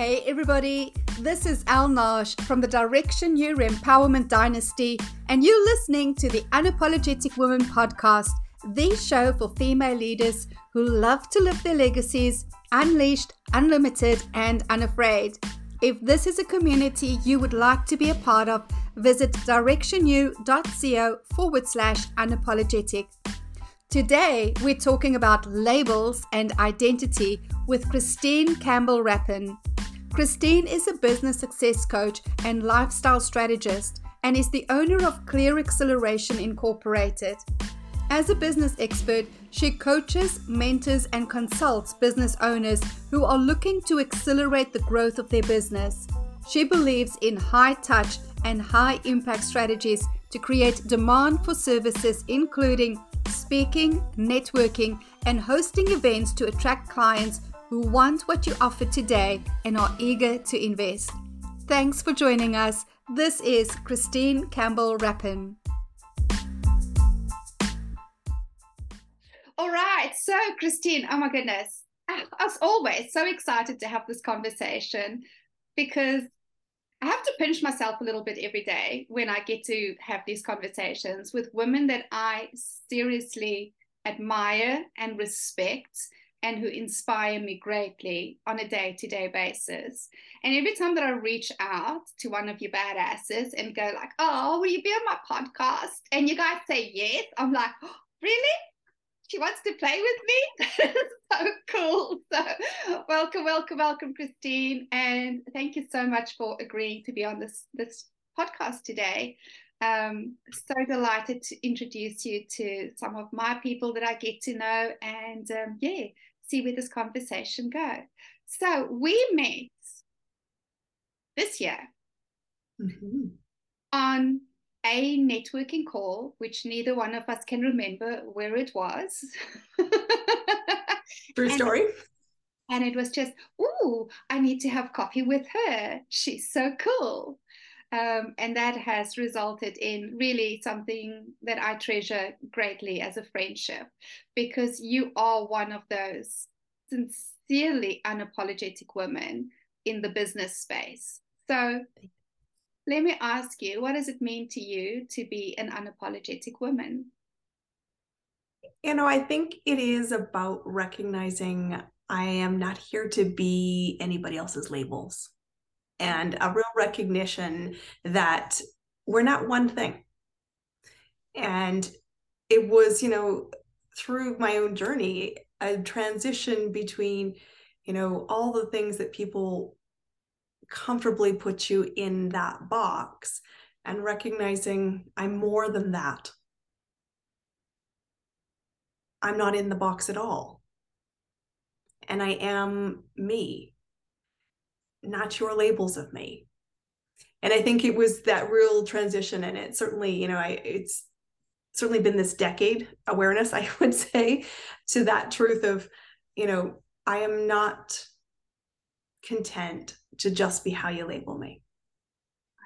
Hey everybody, this is Elle Nagy from the DirectionU Empowerment Dynasty, and you're listening to the Unapologetic Women podcast, the show for female leaders who love to live their legacies unleashed, unlimited, and unafraid. If this is a community you would like to be a part of, visit directionu.co forward slash unapologetic. Today, we're talking about labels and identity with Christine Campbell Rapin. Christine is a business success coach and lifestyle strategist and is the owner of Clear Acceleration Incorporated. As a business expert, she coaches, mentors, and consults business owners who are looking to accelerate the growth of their business. She believes in high touch and high impact strategies to create demand for services, including speaking, networking, and hosting events to attract clients who want what you offer today and are eager to invest. Thanks for joining us. This is Christine Campbell Rapin. All right. So, Christine, oh my goodness. As always, so excited to have this conversation because I have to pinch myself a little bit every day when I get to have these conversations with women that I seriously admire and respect and who inspire me greatly on a day to day basis. And every time that I reach out to one of you badasses and go like, "Oh, will you be on my podcast?" and you guys say yes, I'm like, oh, "Really? She wants to play with me? so cool!" So, welcome, welcome, welcome, Christine, and thank you so much for agreeing to be on this this podcast today. Um, so delighted to introduce you to some of my people that I get to know, and um, yeah, see where this conversation goes. So we met this year mm-hmm. on a networking call, which neither one of us can remember where it was. True story. And, and it was just, oh, I need to have coffee with her. She's so cool. Um, and that has resulted in really something that I treasure greatly as a friendship because you are one of those sincerely unapologetic women in the business space. So let me ask you, what does it mean to you to be an unapologetic woman? You know, I think it is about recognizing I am not here to be anybody else's labels Mm-hmm. and a real recognition that we're not one thing. And it was, you know, through my own journey, a transition between, you know, all the things that people comfortably put you in that box and recognizing I'm more than that. I'm not in the box at all. And I am me not your labels of me. And i think it was that real transition and it certainly you know i it's certainly been this decade awareness i would say to that truth of you know i am not content to just be how you label me.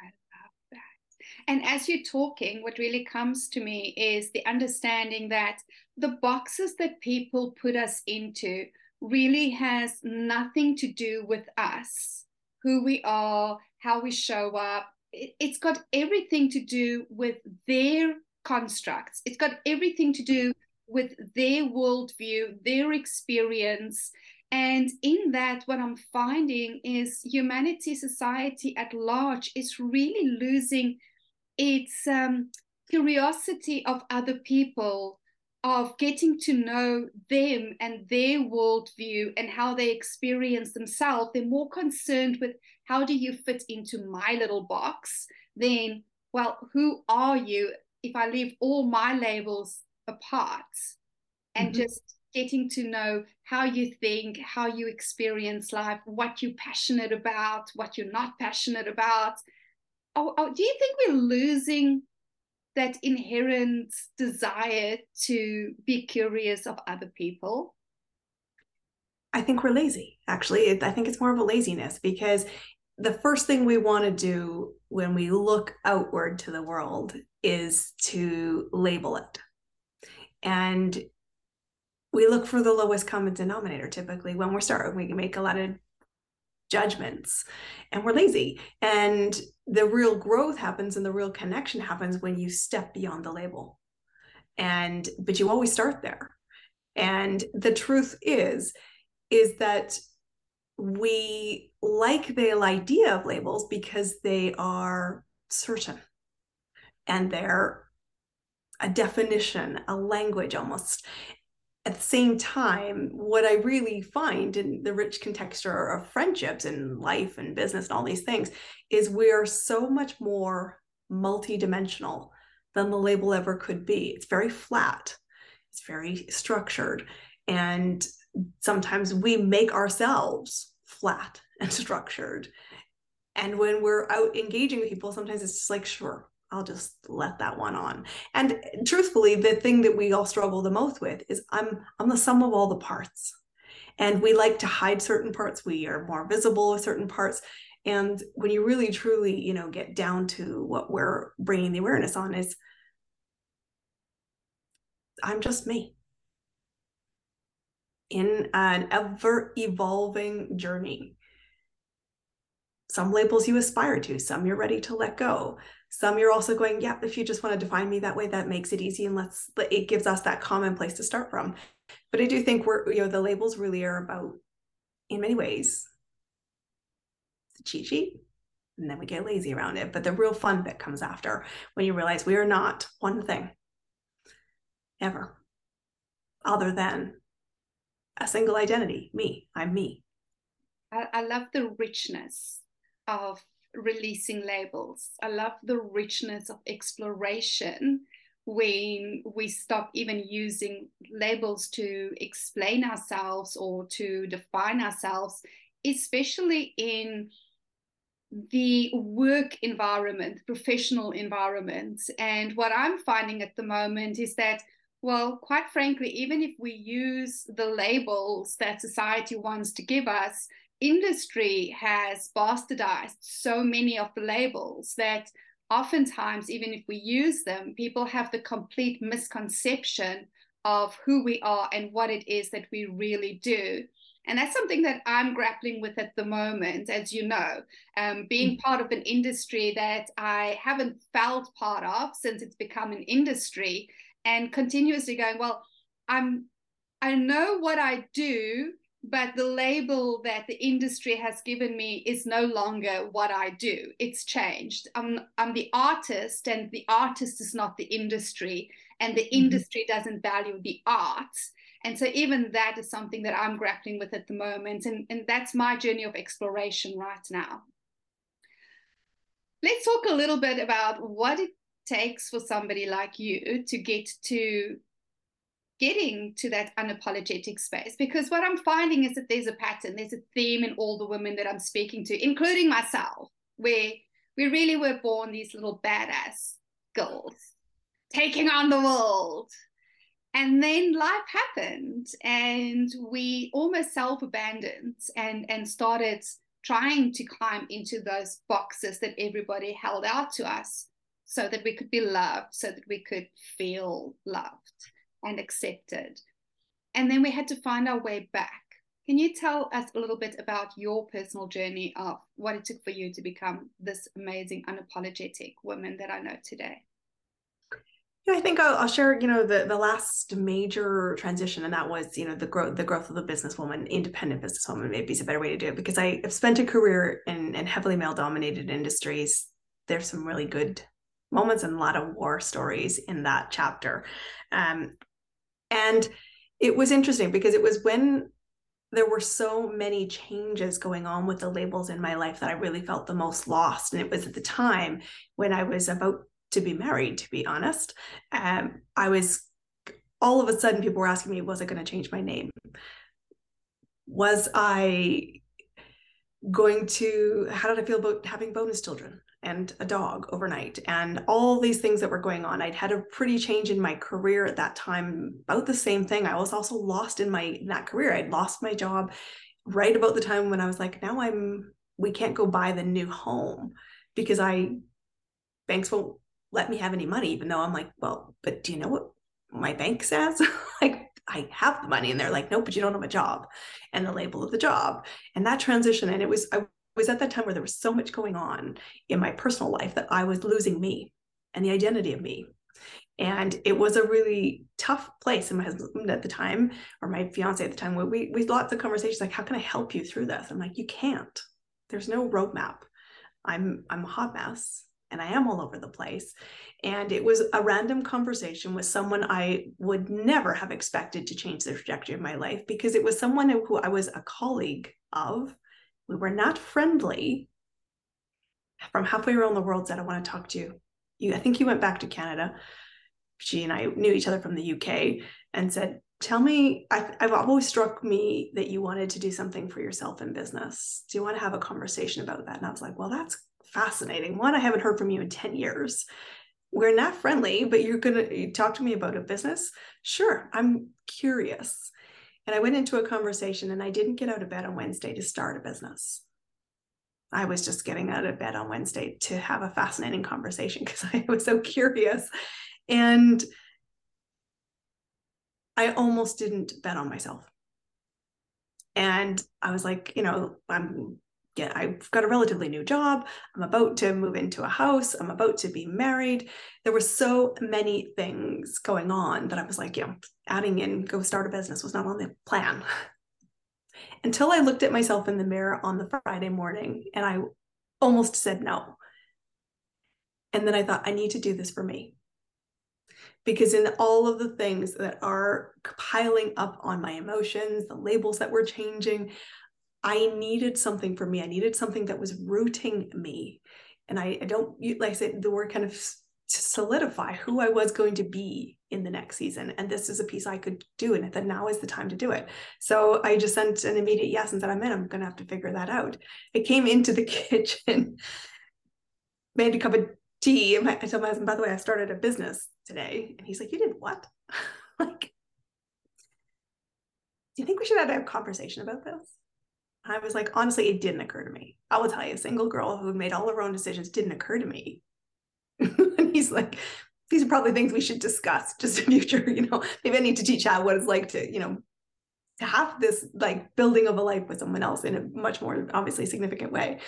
I love that. And as you're talking, what really comes to me is the understanding that the boxes that people put us into really has nothing to do with us who we are, how we show up. It, it's got everything to do with their constructs. It's got everything to do with their worldview, their experience. And in that, what I'm finding is humanity, society at large is really losing its um, curiosity of other people, of getting to know them and their worldview and how they experience themselves. They're more concerned with how do you fit into my little box than, well, who are you if I leave all my labels apart and mm-hmm. just getting to know how you think, how you experience life, what you're passionate about, what you're not passionate about. Oh, oh, do you think we're losing that inherent desire to be curious of other people? I think we're lazy, actually. I think it's more of a laziness because the first thing we want to do when we look outward to the world is to label it. And we look for the lowest common denominator typically when we're starting. We can make a lot of judgments and we're lazy. And the real growth happens and the real connection happens when you step beyond the label. And but you always start there. And the truth is is that we like the idea of labels because they are certain. And they're a definition a language almost at the same time, what I really find in the rich contexture of friendships and life and business and all these things is we're so much more multidimensional than the label ever could be. It's very flat, it's very structured. And sometimes we make ourselves flat and structured. And when we're out engaging with people, sometimes it's just like, sure, I'll just let that one on. And truthfully, the thing that we all struggle the most with is I'm I'm the sum of all the parts. And we like to hide certain parts. We are more visible with certain parts. And when you really truly, you know, get down to what we're bringing the awareness on is I'm just me in an ever evolving journey. Some labels you aspire to, some you're ready to let go. Some you're also going, yeah, if you just want to define me that way, that makes it easy and let's it gives us that common place to start from. But I do think we're, you know, the labels really are about in many ways the cheat sheet and then we get lazy around it. But the real fun bit comes after when you realize we are not one thing ever, other than a single identity me, I'm me. I, I love the richness of releasing labels. I love the richness of exploration when we stop even using labels to explain ourselves or to define ourselves, especially in the work environment, professional environment. And what I'm finding at the moment is that, well, quite frankly, even if we use the labels that society wants to give us, industry has bastardized so many of the labels that oftentimes, even if we use them, people have the complete misconception of who we are and what it is that we really do. And that's something that I'm grappling with at the moment, as you know, um, being mm. part of an industry that I haven't felt part of since it's become an industry, and continuously going, well, I'm, I know what I do, but the label that the industry has given me is no longer what I do. It's changed. I'm I'm the artist, and the artist is not the industry, and the mm-hmm. industry doesn't value the arts. And so even that is something that I'm grappling with at the moment, and, and that's my journey of exploration right now. Let's talk a little bit about what it takes for somebody like you to get to getting to that unapologetic space because what I'm finding is that there's a pattern, there's a theme in all the women that I'm speaking to, including myself, where we really were born these little badass girls taking on the world. And then life happened and we almost self-abandoned and, and started trying to climb into those boxes that everybody held out to us so that we could be loved, so that we could feel loved and accepted. And then we had to find our way back. Can you tell us a little bit about your personal journey of what it took for you to become this amazing, unapologetic woman that I know today? Yeah, I think I'll, I'll, share, you know, the the last major transition, and that was, you know, the growth the growth of the businesswoman, independent businesswoman, maybe is a better way to do it because I have spent a career in, in heavily male dominated industries. There's some really good moments and a lot of war stories in that chapter. Um, and it was interesting because it was when there were so many changes going on with the labels in my life that I really felt the most lost. And it was at the time when I was about to be married, to be honest. Um, I was all of a sudden, people were asking me, was I going to change my name? Was I going to, how did I feel about having bonus children? And a dog overnight and all these things that were going on i'd had a pretty change in my career at that time about the same thing i was also lost in my in that career i'd lost my job right about the time when i was like now i'm we can't go buy the new home because i banks won't let me have any money even though i'm like well but do you know what my bank says like I have the money. And they're like, nope, but you don't have a job and the label of the job and that transition. And it was, I was at that time where there was so much going on in my personal life that I was losing me and the identity of me. And it was a really tough place. And my husband at the time, or my fiance at the time, we we had lots of conversations like, how can I help you through this? I'm like, you can't. There's no roadmap. I'm I'm a hot mess and I am all over the place. And it was a random conversation with someone I would never have expected to change the trajectory of my life because it was someone who I was a colleague of. We were not friendly. From halfway around the world, said, I want to talk to you. you I think you went back to Canada. She and I knew each other from the UK and said, Tell me, I, I've always struck me that you wanted to do something for yourself in business. Do you want to have a conversation about that? And I was like, Well, that's fascinating. One, I haven't heard from you in 10 years. We're not friendly, but you're going to talk to me about a business? Sure, I'm curious. And I went into a conversation and I didn't get out of bed on Wednesday to start a business. I was just getting out of bed on Wednesday to have a fascinating conversation because I was so curious. And I almost didn't bet on myself. And I was like, you know, I'm yeah, I've got a relatively new job. I'm about to move into a house. I'm about to be married. There were so many things going on that I was like, you know, adding in go start a business was not on the plan. Until I looked at myself in the mirror on the Friday morning and I almost said no. And then I thought, I need to do this for me. Because in all of the things that are piling up on my emotions, the labels that were changing, I needed something for me. I needed something that was rooting me. And I, I don't, like I said, the word kind of solidify who I was going to be in the next season. And this is a piece I could do. And that now is the time to do it. So I just sent an immediate yes and said, I'm in, I'm going to have to figure that out. I came into the kitchen, made a cup of tea. And I told my husband, by the way, I started a business today. And he's like, You did what? like, do you think we should have a conversation about this? I was like, honestly, it didn't occur to me. I will tell you, a single girl who made all her own decisions didn't occur to me. and he's like, these are probably things we should discuss just in future. You know, maybe I need to teach out what it's like to, you know, to have this like building of a life with someone else in a much more obviously significant way.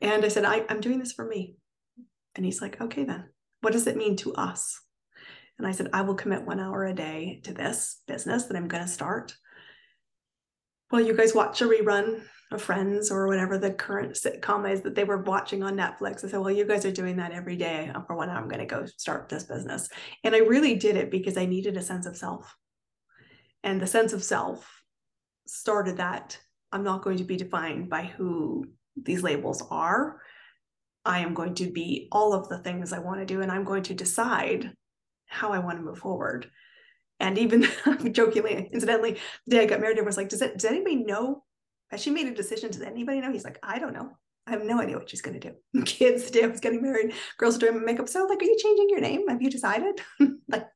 And I said, I, I'm doing this for me. And he's like, okay, then what does it mean to us? And I said, I will commit one hour a day to this business that I'm going to start. Well, you guys watch a rerun of Friends or whatever the current sitcom is that they were watching on Netflix. I said, Well, you guys are doing that every day. For one, I'm going to go start this business. And I really did it because I needed a sense of self. And the sense of self started that I'm not going to be defined by who these labels are. I am going to be all of the things I want to do, and I'm going to decide how I want to move forward. And even jokingly, incidentally, the day I got married, I was like, does it does anybody know has she made a decision? Does anybody know? He's like, I don't know. I have no idea what she's going to do. Kids, was getting married, girls are doing makeup. So, like, are you changing your name? Have you decided? like,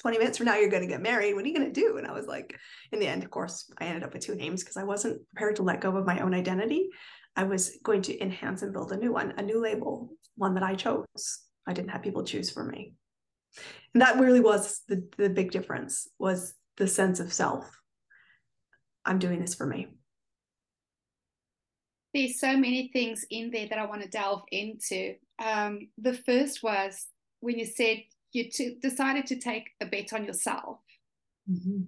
20 minutes from now, you're going to get married. What are you going to do? And I was like, in the end, of course, I ended up with two names because I wasn't prepared to let go of my own identity. I was going to enhance and build a new one, a new label, one that I chose. I didn't have people choose for me. And that really was the, the big difference was the sense of self. I'm doing this for me there's so many things in there that I want to delve into. Um, the first was when you said you t- decided to take a bet on yourself. Mm-hmm.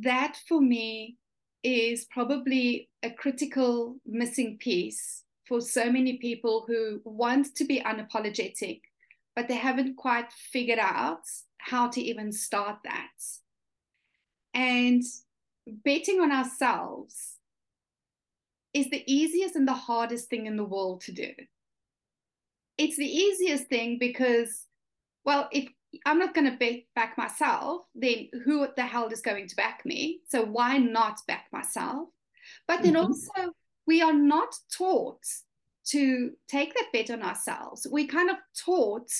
That for me is probably a critical missing piece for so many people who want to be unapologetic, but they haven't quite figured out how to even start that. And betting on ourselves is the easiest and the hardest thing in the world to do. It's the easiest thing because, well, if I'm not going to back myself, then who the hell is going to back me? So why not back myself? But then mm-hmm. also, we are not taught to take that bet on ourselves. We kind of taught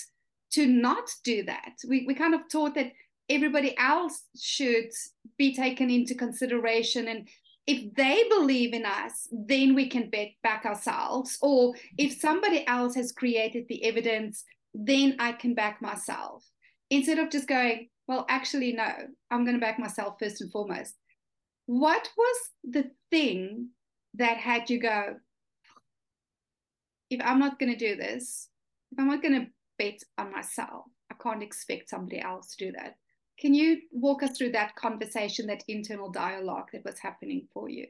to not do that. We, we kind of taught that everybody else should be taken into consideration and if they believe in us, then we can bet back ourselves. Or if somebody else has created the evidence, then I can back myself. Instead of just going, well, actually, no, I'm going to back myself first and foremost. What was the thing that had you go, if I'm not going to do this, if I'm not going to bet on myself, I can't expect somebody else to do that. Can you walk us through that conversation, that internal dialogue that was happening for you?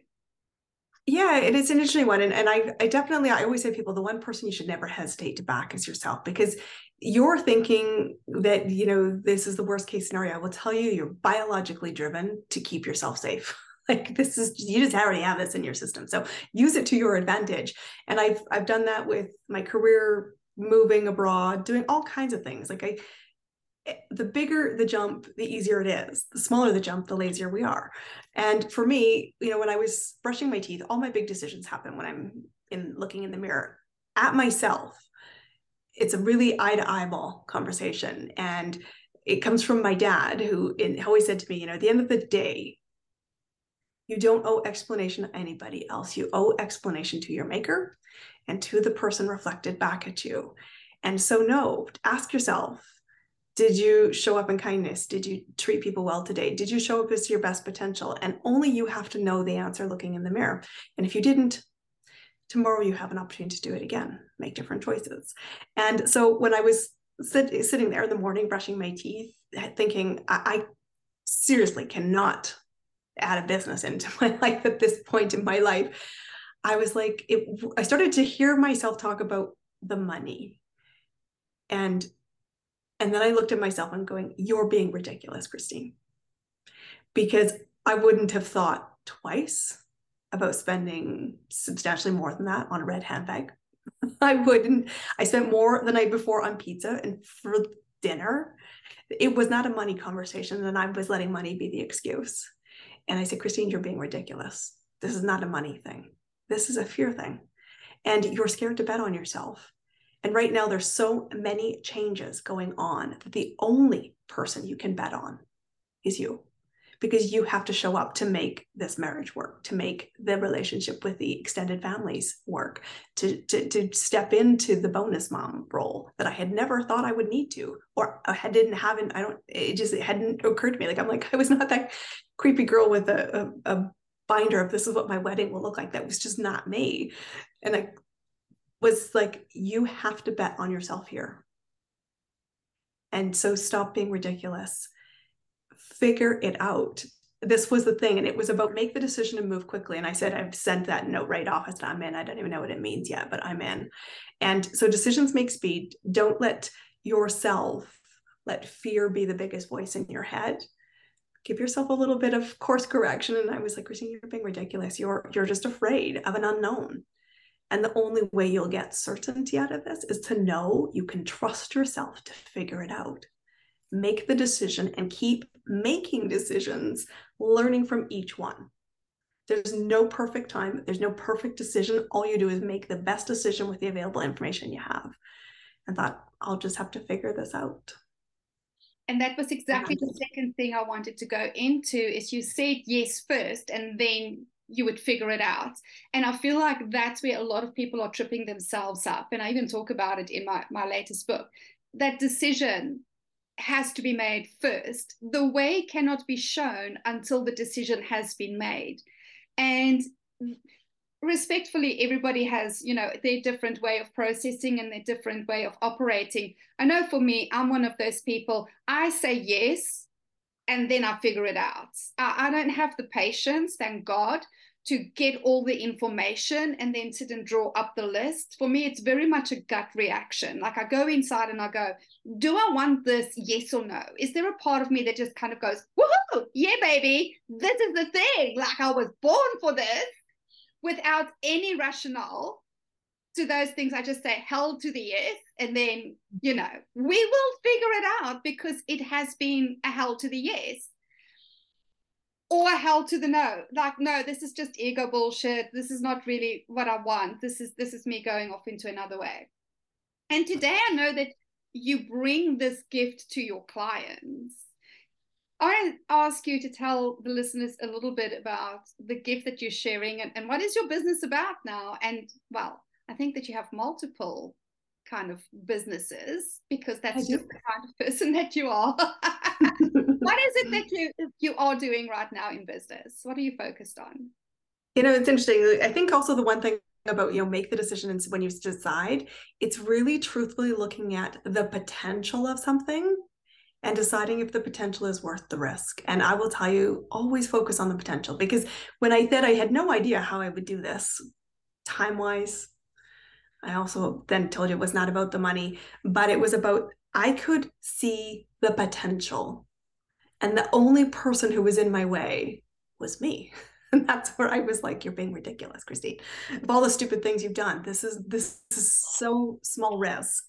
Yeah, it is an interesting one. And, and I, I definitely, I always say people, the one person you should never hesitate to back is yourself because you're thinking that, you know, this is the worst case scenario. I will tell you, you're biologically driven to keep yourself safe. like this is, you just already have this in your system. So use it to your advantage. And I've, I've done that with my career, moving abroad, doing all kinds of things. Like I, the bigger the jump, the easier it is. The smaller the jump, the lazier we are. And for me, you know, when I was brushing my teeth, all my big decisions happen when I'm in looking in the mirror at myself. It's a really eye to eyeball conversation. And it comes from my dad, who in, always said to me, you know, at the end of the day, you don't owe explanation to anybody else. You owe explanation to your maker and to the person reflected back at you. And so, no, ask yourself did you show up in kindness? Did you treat people well today? Did you show up as your best potential? And only you have to know the answer looking in the mirror. And if you didn't, tomorrow you have an opportunity to do it again, make different choices. And so when I was sit, sitting there in the morning, brushing my teeth, eh, thinking, I, I seriously cannot add a business into my life at this point in my life, I was like, it, I started to hear myself talk about the money. And and then I looked at myself and going, You're being ridiculous, Christine. Because I wouldn't have thought twice about spending substantially more than that on a red handbag. I wouldn't. I spent more the night before on pizza and for dinner. It was not a money conversation, and I was letting money be the excuse. And I said, Christine, you're being ridiculous. This is not a money thing. This is a fear thing. And you're scared to bet on yourself. And right now, there's so many changes going on that the only person you can bet on is you because you have to show up to make this marriage work, to make the relationship with the extended families work, to, to, to step into the bonus mom role that I had never thought I would need to, or I didn't have, I don't, it just it hadn't occurred to me. Like, I'm like, I was not that creepy girl with a, a, a binder of this is what my wedding will look like. That was just not me. And I was like, you have to bet on yourself here. And so stop being ridiculous. Figure it out. This was the thing. And it was about make the decision to move quickly. And I said, I've sent that note right off. I said, I'm in. I don't even know what it means yet, but I'm in. And so decisions make speed. Don't let yourself let fear be the biggest voice in your head give yourself a little bit of course correction and i was like christine you're being ridiculous you're you're just afraid of an unknown and the only way you'll get certainty out of this is to know you can trust yourself to figure it out. Make the decision and keep making decisions, learning from each one. There's no perfect time, there's no perfect decision. All you do is make the best decision with the available information you have. And thought, I'll just have to figure this out. And that was exactly the second thing I wanted to go into is you said yes first and then you would figure it out. And I feel like that's where a lot of people are tripping themselves up. And I even talk about it in my, my latest book. That decision has to be made first. The way cannot be shown until the decision has been made. And respectfully everybody has you know their different way of processing and their different way of operating i know for me i'm one of those people i say yes and then I figure it out. I, I, don't have the patience, thank God, to get all the information and then sit and draw up the list. For me, it's very much a gut reaction. Like I go inside and I go, do I want this? Yes or no? Is there a part of me that just kind of goes, woohoo, yeah, baby, this is the thing. Like I was born for this without any rationale to those things, I just say held to the earth And then, you know, we will figure it out because it has been a hell to the yes or hell to the no. Like, no, this is just ego bullshit. This is not really what I want. This is this is me going off into another way. And today I know that you bring this gift to your clients. I ask you to tell the listeners a little bit about the gift that you're sharing and, and what is your business about now? And well, I think that you have multiple kind of businesses because that's just the kind of person that you are. what is it that you you are doing right now in business? What are you focused on? You know, it's interesting. I think also the one thing about you know make the decision and when you decide it's really truthfully looking at the potential of something and deciding if the potential is worth the risk and i will tell you always focus on the potential because when i said i had no idea how i would do this time wise i also then told you it was not about the money but it was about i could see the potential and the only person who was in my way was me And that's where I was like, you're being ridiculous, Christine. Of all the stupid things you've done, this is this is so small risk.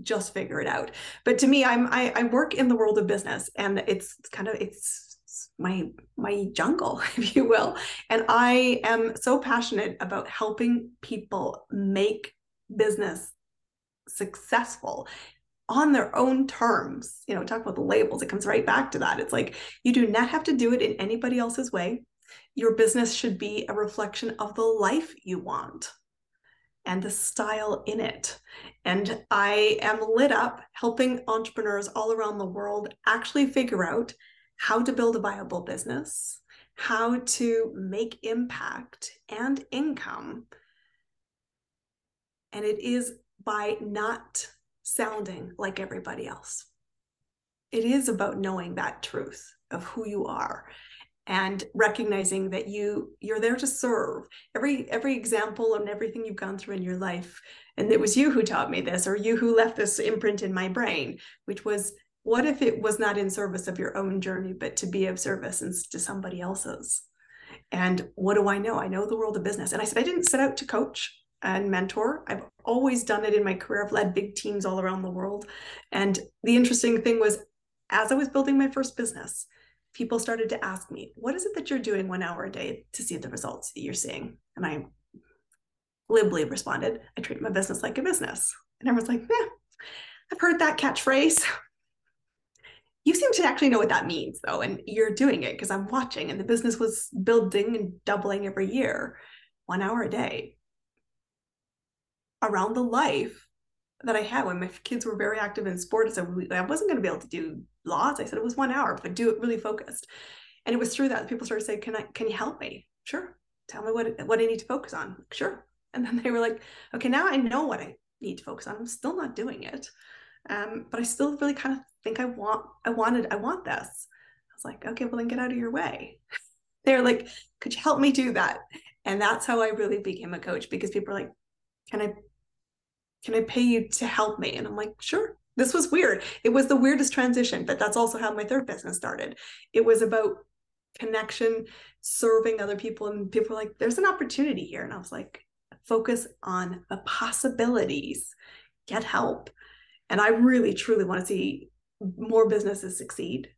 Just figure it out. But to me, I'm I, I work in the world of business and it's, it's kind of it's my my jungle, if you will. And I am so passionate about helping people make business successful on their own terms. You know, talk about the labels, it comes right back to that. It's like you do not have to do it in anybody else's way. Your business should be a reflection of the life you want and the style in it. And I am lit up helping entrepreneurs all around the world actually figure out how to build a viable business, how to make impact and income. And it is by not sounding like everybody else. It is about knowing that truth of who you are and recognizing that you you're there to serve every every example and everything you've gone through in your life and it was you who taught me this or you who left this imprint in my brain which was what if it was not in service of your own journey but to be of service and to somebody else's and what do i know i know the world of business and i said i didn't set out to coach and mentor. I've always done it in my career. I've led big teams all around the world. And the interesting thing was, as I was building my first business, people started to ask me, What is it that you're doing one hour a day to see the results that you're seeing? And I glibly responded, I treat my business like a business. And everyone's like, Yeah, I've heard that catchphrase. You seem to actually know what that means, though, and you're doing it because I'm watching, and the business was building and doubling every year, one hour a day around the life that I had when my kids were very active in sports. So I wasn't going to be able to do lots. I said it was one hour, but do it really focused. And it was through that people started saying, "Can I? Can you help me? Sure. Tell me what what I need to focus on. Sure." And then they were like, "Okay, now I know what I need to focus on. I'm still not doing it, um, but I still really kind of think I want. I wanted. I want this." I was like, "Okay, well then get out of your way." They're like, "Could you help me do that?" And that's how I really became a coach because people are like, "Can I can I pay you to help me? And I'm like, sure. This was weird. It was the weirdest transition, but that's also how my third business started. It was about connection, serving other people. And people were like, there's an opportunity here. And I was like, focus on the possibilities, get help. And I really, truly want to see more businesses succeed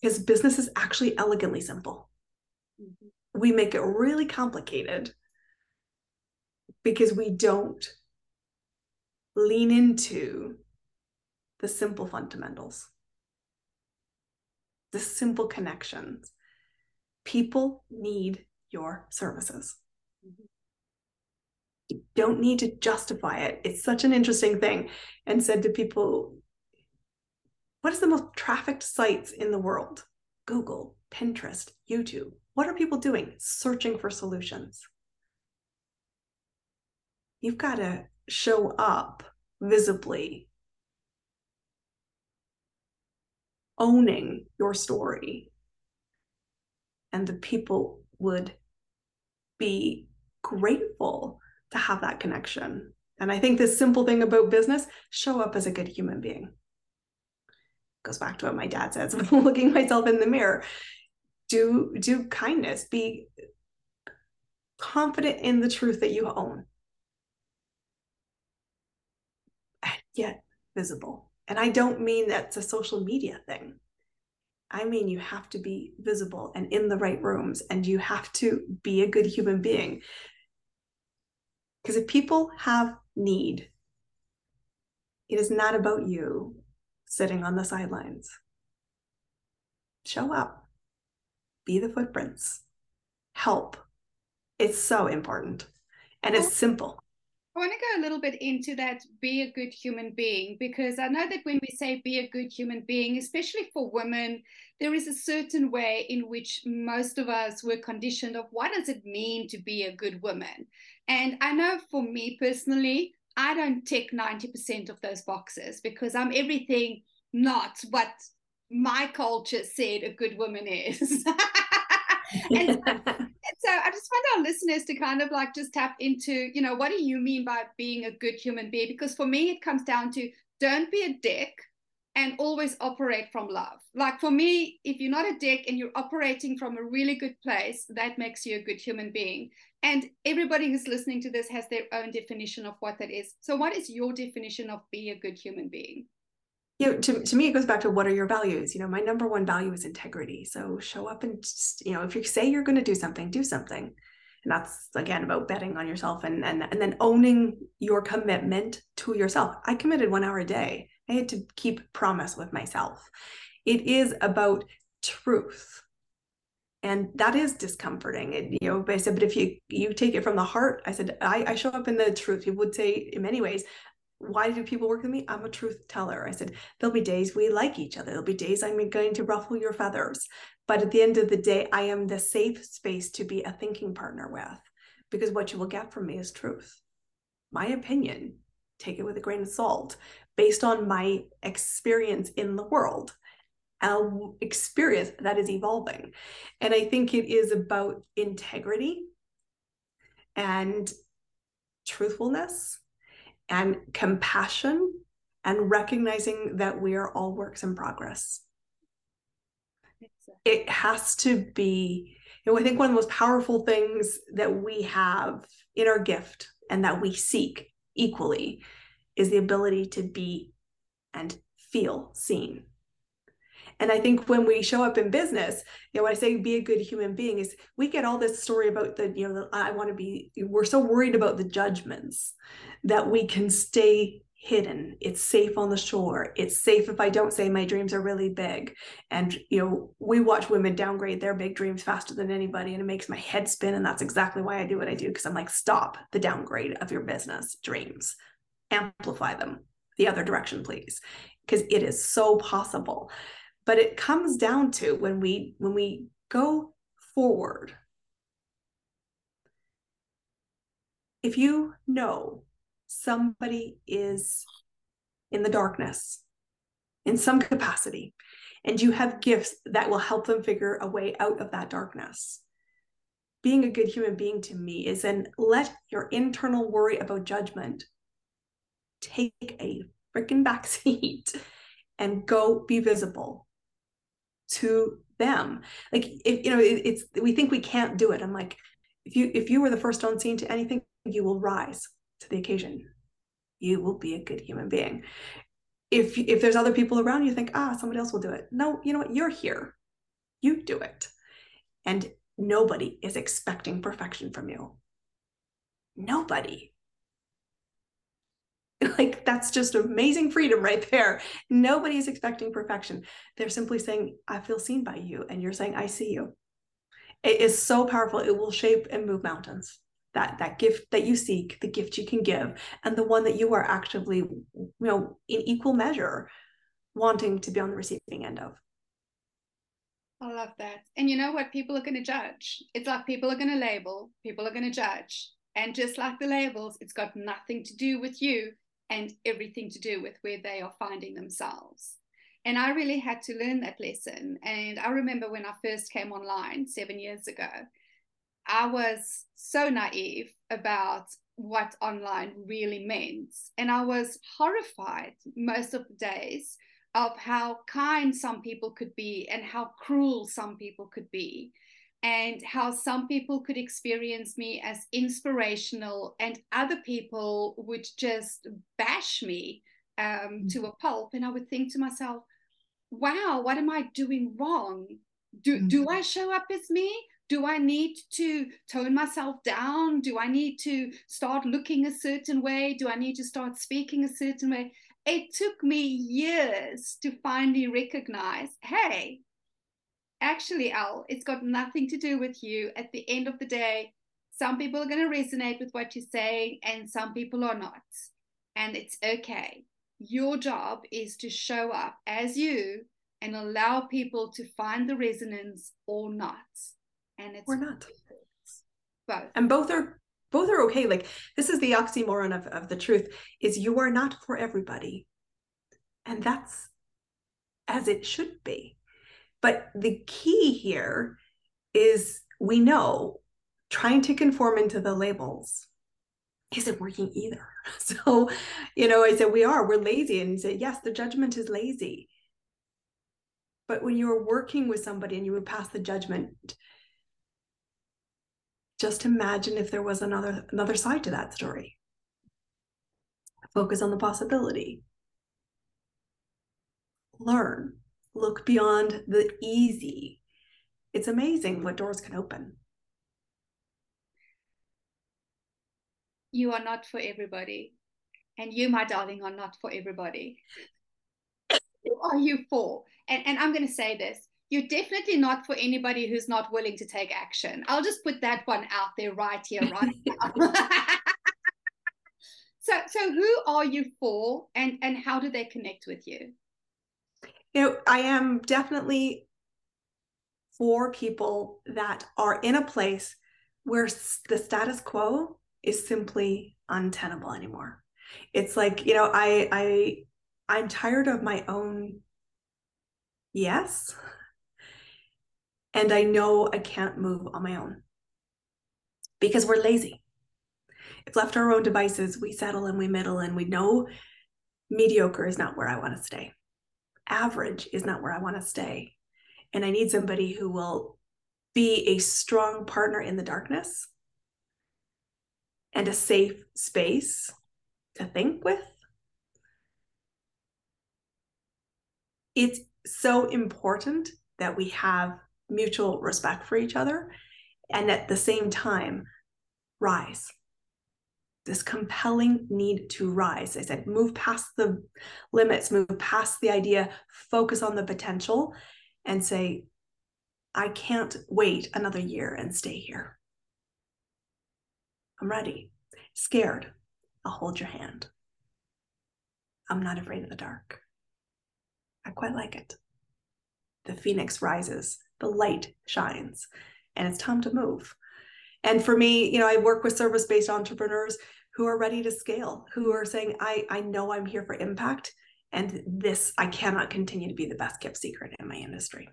because business is actually elegantly simple. Mm-hmm. We make it really complicated because we don't lean into the simple fundamentals, the simple connections. People need your services. You don't need to justify it. It's such an interesting thing. And said to people, what is the most trafficked sites in the world? Google, Pinterest, YouTube. What are people doing? Searching for solutions. You've got to show up visibly owning your story and the people would be grateful to have that connection and i think this simple thing about business show up as a good human being goes back to what my dad says looking myself in the mirror do do kindness be confident in the truth that you own and yet visible. And I don't mean that's a social media thing. I mean, you have to be visible and in the right rooms, and you have to be a good human being. Because if people have need, it is not about you sitting on the sidelines. Show up, be the footprints, help. It's so important and it's simple. I want to go a little bit into that be a good human being because I know that when we say be a good human being, especially for women, there is a certain way in which most of us were conditioned of what does it mean to be a good woman. And I know for me personally, I don't tick 90% of those boxes because I'm everything not what my culture said a good woman is. and, so I just want our listeners to kind of like just tap into, you know, what do you mean by being a good human being? Because for me, it comes down to don't be a dick and always operate from love. Like for me, if you're not a dick and you're operating from a really good place, that makes you a good human being. And everybody who's listening to this has their own definition of what that is. So, what is your definition of be a good human being? you know, to, to me, it goes back to what are your values? You know, my number one value is integrity. So show up and, just, you know, if you say you're going to do something, do something. And that's again about betting on yourself and, and, and then owning your commitment to yourself. I committed one hour a day. I had to keep promise with myself. It is about truth. And that is discomforting. And, you know, I said, but if you you take it from the heart, I said, I, I show up in the truth. You would say in many ways, why do people work with me? I'm a truth teller. I said, there'll be days we like each other. There'll be days I'm going to ruffle your feathers. But at the end of the day, I am the safe space to be a thinking partner with because what you will get from me is truth. My opinion, take it with a grain of salt based on my experience in the world, an experience that is evolving. And I think it is about integrity and truthfulness and compassion and recognizing that we are all works in progress. It has to be, you know, I think one of the most powerful things that we have in our gift and that we seek equally is the ability to be and feel seen. And I think when we show up in business, you know, when I say be a good human being, is we get all this story about the, you know, I want to be, we're so worried about the judgments that we can stay hidden. It's safe on the shore. It's safe if I don't say my dreams are really big. And, you know, we watch women downgrade their big dreams faster than anybody, and it makes my head spin. And that's exactly why I do what I do, because I'm like, stop the downgrade of your business dreams, amplify them the other direction, please, because it is so possible but it comes down to when we when we go forward if you know somebody is in the darkness in some capacity and you have gifts that will help them figure a way out of that darkness. Being a good human being to me is then let your internal worry about judgment take a freaking back seat and go be visible to them. Like if you know it, it's we think we can't do it. I'm like if you if you were the first on scene to anything you will rise to the occasion you will be a good human being. If if there's other people around you think ah somebody else will do it. No you know what? You're here. You do it. And nobody is expecting perfection from you. Nobody. Like that's just amazing freedom right there. Nobody's expecting perfection. They're simply saying i feel seen by you and you're saying i see you. It is so powerful. It will shape and move mountains that that gift that you seek the gift you can give and the one that you are actively you know in equal measure wanting to be on the receiving end of I love that. And you know what? People are going to judge. It's like people are going to label, people are going to judge. And just like the labels, it's got nothing to do with you and everything to do with where they are finding themselves. And I really had to learn that lesson. And I remember when I first came online seven years ago, I was so naive about what online really meant. And I was horrified most of the days of how kind some people could be and how cruel some people could be and how some people could experience me as inspirational and other people would just bash me um, mm-hmm. to a pulp and i would think to myself wow what am i doing wrong do, mm-hmm. do i show up as me do i need to tone myself down do i need to start looking a certain way do i need to start speaking a certain way it took me years to finally recognize hey actually, Elle, it's got nothing to do with you. At the end of the day, Some people are going to resonate with what you're saying, and some people are not. And it's okay. Your job is to show up as you and allow people to find the resonance or not. And it's or not. Both. And both are both are okay. Like this is the oxymoron of, of the truth is you are not for everybody. And that's as it should be. But the key here is we know trying to conform into the labels isn't working either. So, you know, I said, we are, we're lazy. And said, yes, the judgment is lazy. But when you're working with somebody and you would pass the judgment, just imagine if there was another another side to that story. Focus on the possibility. Learn. Look beyond the easy. It's amazing what doors can open. You are not for everybody. And you, my darling, are not for everybody. Who are you for? And, and I'm going to say this you're definitely not for anybody who's not willing to take action. I'll just put that one out there right here, right now. so, so who are you for, and and how do they connect with you? You know, I am definitely for people that are in a place where the status quo is simply untenable anymore. It's like, you know, I I I'm tired of my own yes. And I know I can't move on my own because we're lazy. If left to our own devices, we settle and we middle and we know mediocre is not where I want to stay. Average is not where I want to stay. And I need somebody who will be a strong partner in the darkness and a safe space to think with. It's so important that we have mutual respect for each other and at the same time rise. This compelling need to rise. I said move past the limits move past the idea focus on the potential and say i can't wait another year and stay here. I'm ready. Scared. I'll hold your hand. I'm not afraid of the dark. I quite like it. The phoenix rises the light shines and it's time to move. And for me, you know, I work with service based entrepreneurs who are ready to scale, who are saying, I, I know I'm here for impact. And this, I cannot continue to be the best kept secret in my industry.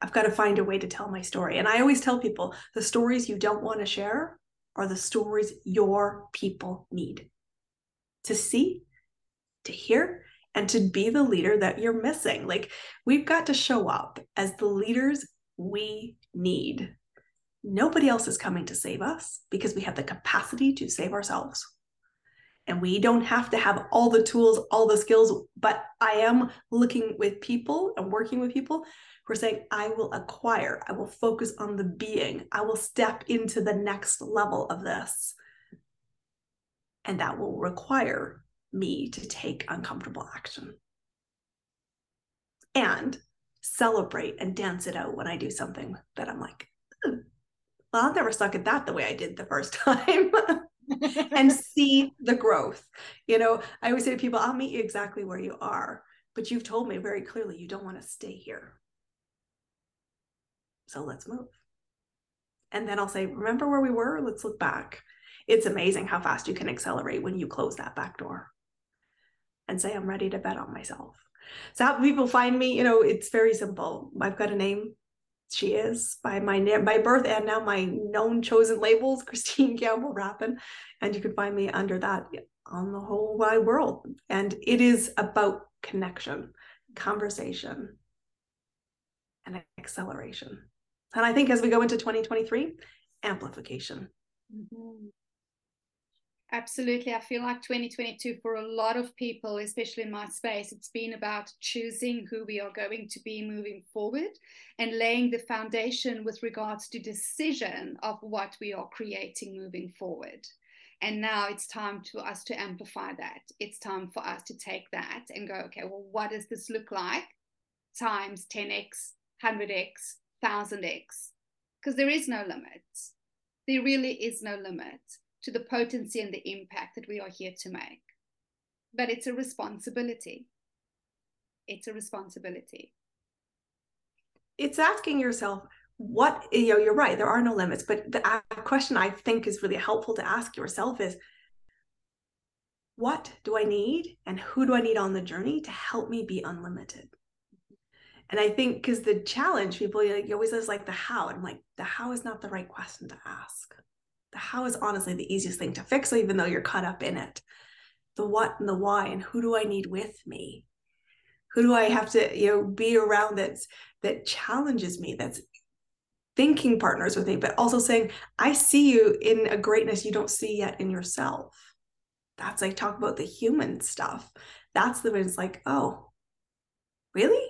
I've got to find a way to tell my story. And I always tell people the stories you don't want to share are the stories your people need to see, to hear, and to be the leader that you're missing. Like we've got to show up as the leaders we need. Nobody else is coming to save us because we have the capacity to save ourselves. And we don't have to have all the tools, all the skills, but I am looking with people and working with people who are saying, I will acquire, I will focus on the being, I will step into the next level of this. And that will require me to take uncomfortable action and celebrate and dance it out when I do something that I'm like, hmm, well, I'll never suck at that the way I did the first time. and see the growth. You know, I always say to people, I'll meet you exactly where you are, but you've told me very clearly you don't want to stay here. So let's move. And then I'll say, remember where we were? Let's look back. It's amazing how fast you can accelerate when you close that back door and say, I'm ready to bet on myself. So how people find me, you know, it's very simple. I've got a name. She is by my name, by birth, and now my known chosen labels, Christine Campbell Rapin. And you can find me under that on the whole wide world. And it is about connection, conversation, and acceleration. And I think as we go into 2023, amplification. Mm-hmm. Absolutely. I feel like 2022 for a lot of people, especially in my space, it's been about choosing who we are going to be moving forward and laying the foundation with regards to decision of what we are creating moving forward. And now it's time for us to amplify that. It's time for us to take that and go, okay, well, what does this look like? Times 10x, 100x, 1000x, because there is no limit. there really is no limit to the potency and the impact that we are here to make. But it's a responsibility. It's a responsibility. It's asking yourself, what, you know, you're right, there are no limits. But the uh, question I think is really helpful to ask yourself is, what do I need and who do I need on the journey to help me be unlimited? And I think because the challenge, people you always ask like the how. And I'm like, the how is not the right question to ask. The how is honestly the easiest thing to fix, even though you're caught up in it. The what and the why, and who do I need with me? Who do I have to, you know, be around that's that challenges me, that's thinking partners with me, but also saying, I see you in a greatness you don't see yet in yourself. That's like talk about the human stuff. That's the one it's like, oh, really?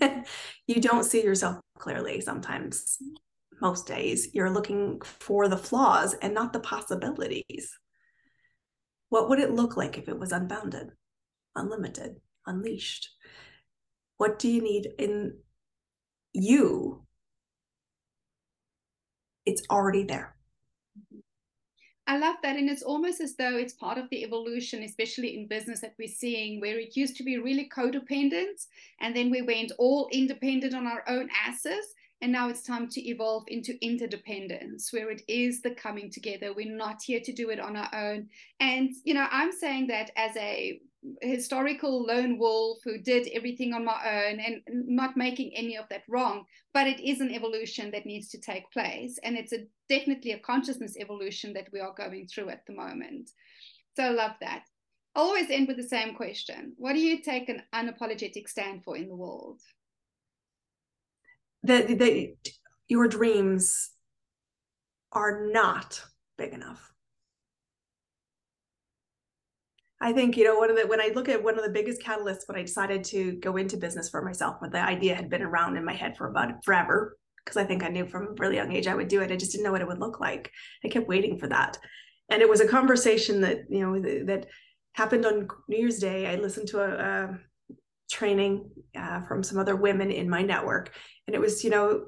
you don't see yourself clearly sometimes. Most days, you're looking for the flaws and not the possibilities. What would it look like if it was unbounded, unlimited, unleashed? What do you need in you? It's already there. I love that. And it's almost as though it's part of the evolution, especially in business that we're seeing, where it used to be really codependent. And then we went all independent on our own asses. And now it's time to evolve into interdependence, where it is the coming together. We're not here to do it on our own. And, you know, I'm saying that as a historical lone wolf who did everything on my own and not making any of that wrong but it is an evolution that needs to take place. And it's a definitely a consciousness evolution that we are going through at the moment. So i love that. I always end with the same question. What do you take an unapologetic stand for in the world that that your dreams are not big enough I think, you know, one of the, when I look at one of the biggest catalysts when I decided to go into business for myself, when the idea had been around in my head for about forever, because I think I knew from a really young age I would do it. I just didn't know what it would look like. I kept waiting for that. And it was a conversation that, you know, that happened on New Year's Day. I listened to a, a training uh, from some other women in my network. And it was, you know,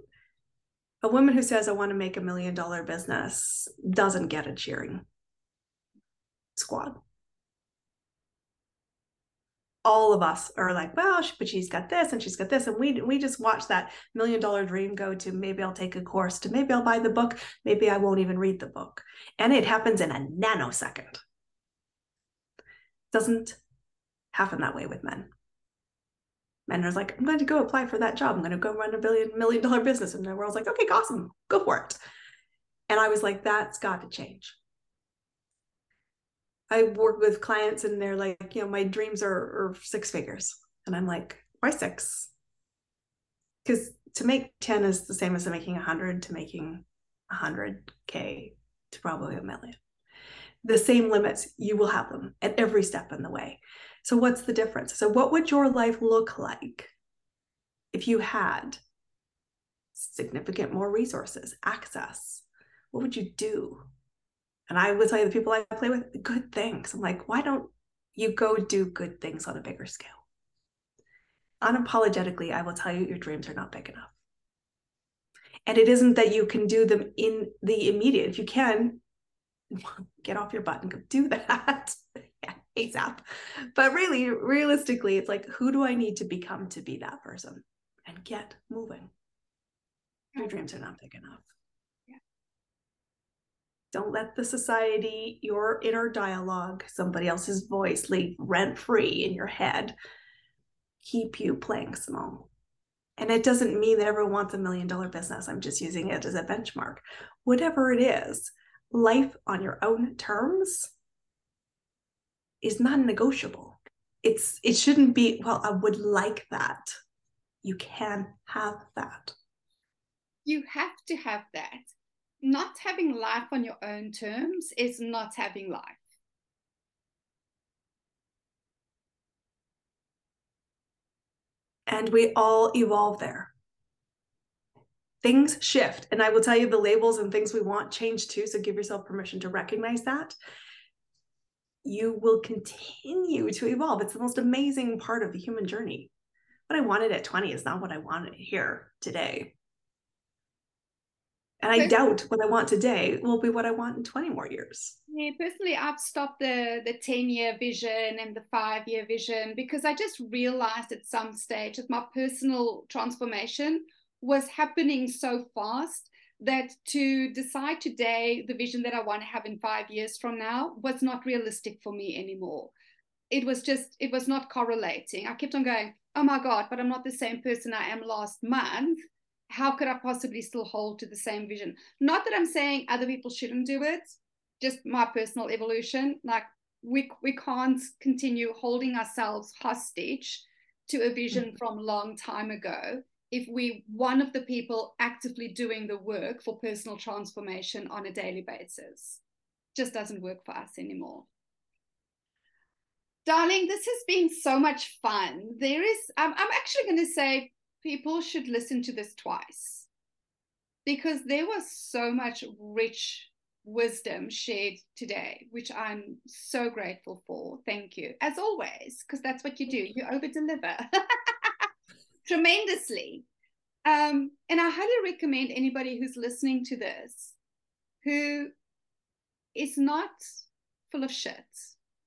a woman who says, I want to make a million dollar business doesn't get a cheering squad all of us are like, well, but she's got this and she's got this, and we we just watch that million dollar dream go to maybe I'll take a course to maybe I'll buy the book, maybe I won't even read the book, and it happens in a nanosecond. Doesn't happen that way with men. Men are like, I'm going to go apply for that job. I'm going to go run a billion million dollar business, and the world's like, okay, awesome, go for it. And I was like, that's got to change. I work with clients and they're like, you know, my dreams are, are six figures. And I'm like, why six? Because to make 10 is the same as making 100 to making 100K to probably a million. The same limits, you will have them at every step in the way. So, what's the difference? So, what would your life look like if you had significant more resources, access? What would you do? And I would tell you the people I play with, good things. I'm like, why don't you go do good things on a bigger scale? Unapologetically, I will tell you your dreams are not big enough. And it isn't that you can do them in the immediate. If you can, get off your butt and go do that ASAP. But really, realistically, it's like, who do I need to become to be that person? And get moving. Your dreams are not big enough. Don't let the society, your inner dialogue, somebody else's voice leave rent free in your head, keep you playing small. And it doesn't mean that everyone wants a million dollar business. I'm just using it as a benchmark. Whatever it is, life on your own terms is non negotiable. It's it shouldn't be, well, I would like that. You can have that. You have to have that not having life on your own terms is not having life. And we all evolve there. Things shift. And I will tell you the labels and things we want change too. So give yourself permission to recognize that. You will continue to evolve. It's the most amazing part of the human journey. What I wanted at 20 is not what I wanted here today And I doubt what I want today will be what I want in 20 more years. Yeah, personally, I've stopped the the 10 year vision and the five year vision because I just realized at some stage that my personal transformation was happening so fast that to decide today the vision that I want to have in five years from now was not realistic for me anymore. It was just, it was not correlating. I kept on going, oh my God, but I'm not the same person I am last month. How could I possibly still hold to the same vision? Not that I'm saying other people shouldn't do it, just my personal evolution. Like we we can't continue holding ourselves hostage to a vision mm-hmm. from a long time ago if we one of the people actively doing the work for personal transformation on a daily basis just doesn't work for us anymore. Darling this has been so much fun. There is i'm, I'm actually going to say people should listen to this twice because there was so much rich wisdom shared today which i'm so grateful for. Thank you as always because that's what you do. You. Over deliver tremendously. Um, and I highly recommend anybody who's listening to this who is not full of shit,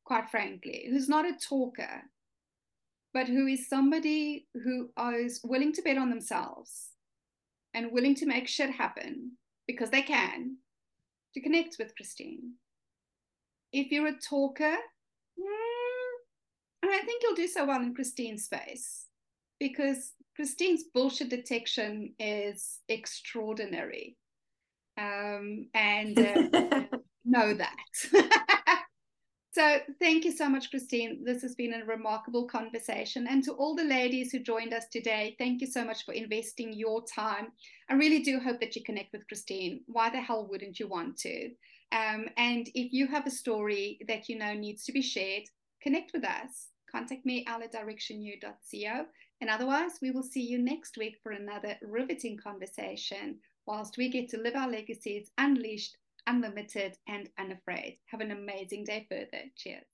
quite frankly, who's not a talker, but who is somebody who is willing to bet on themselves and willing to make shit happen because they can to connect with Christine. If you're a talker, mm, I think you'll do so well in Christine's space because Christine's bullshit detection is extraordinary. Um, and uh, know that. so thank you so much, Christine. This has been a remarkable conversation. And to all the ladies who joined us today, thank you so much for investing your time. I really do hope that you connect with Christine. Why the hell wouldn't you want to? Um, and if you have a story that you know needs to be shared, connect with us. Contact me, at directionu.co and otherwise, we will see you next week for another riveting conversation whilst we get to live our legacies unleashed, unlimited, and unafraid. Have an amazing day further. Cheers.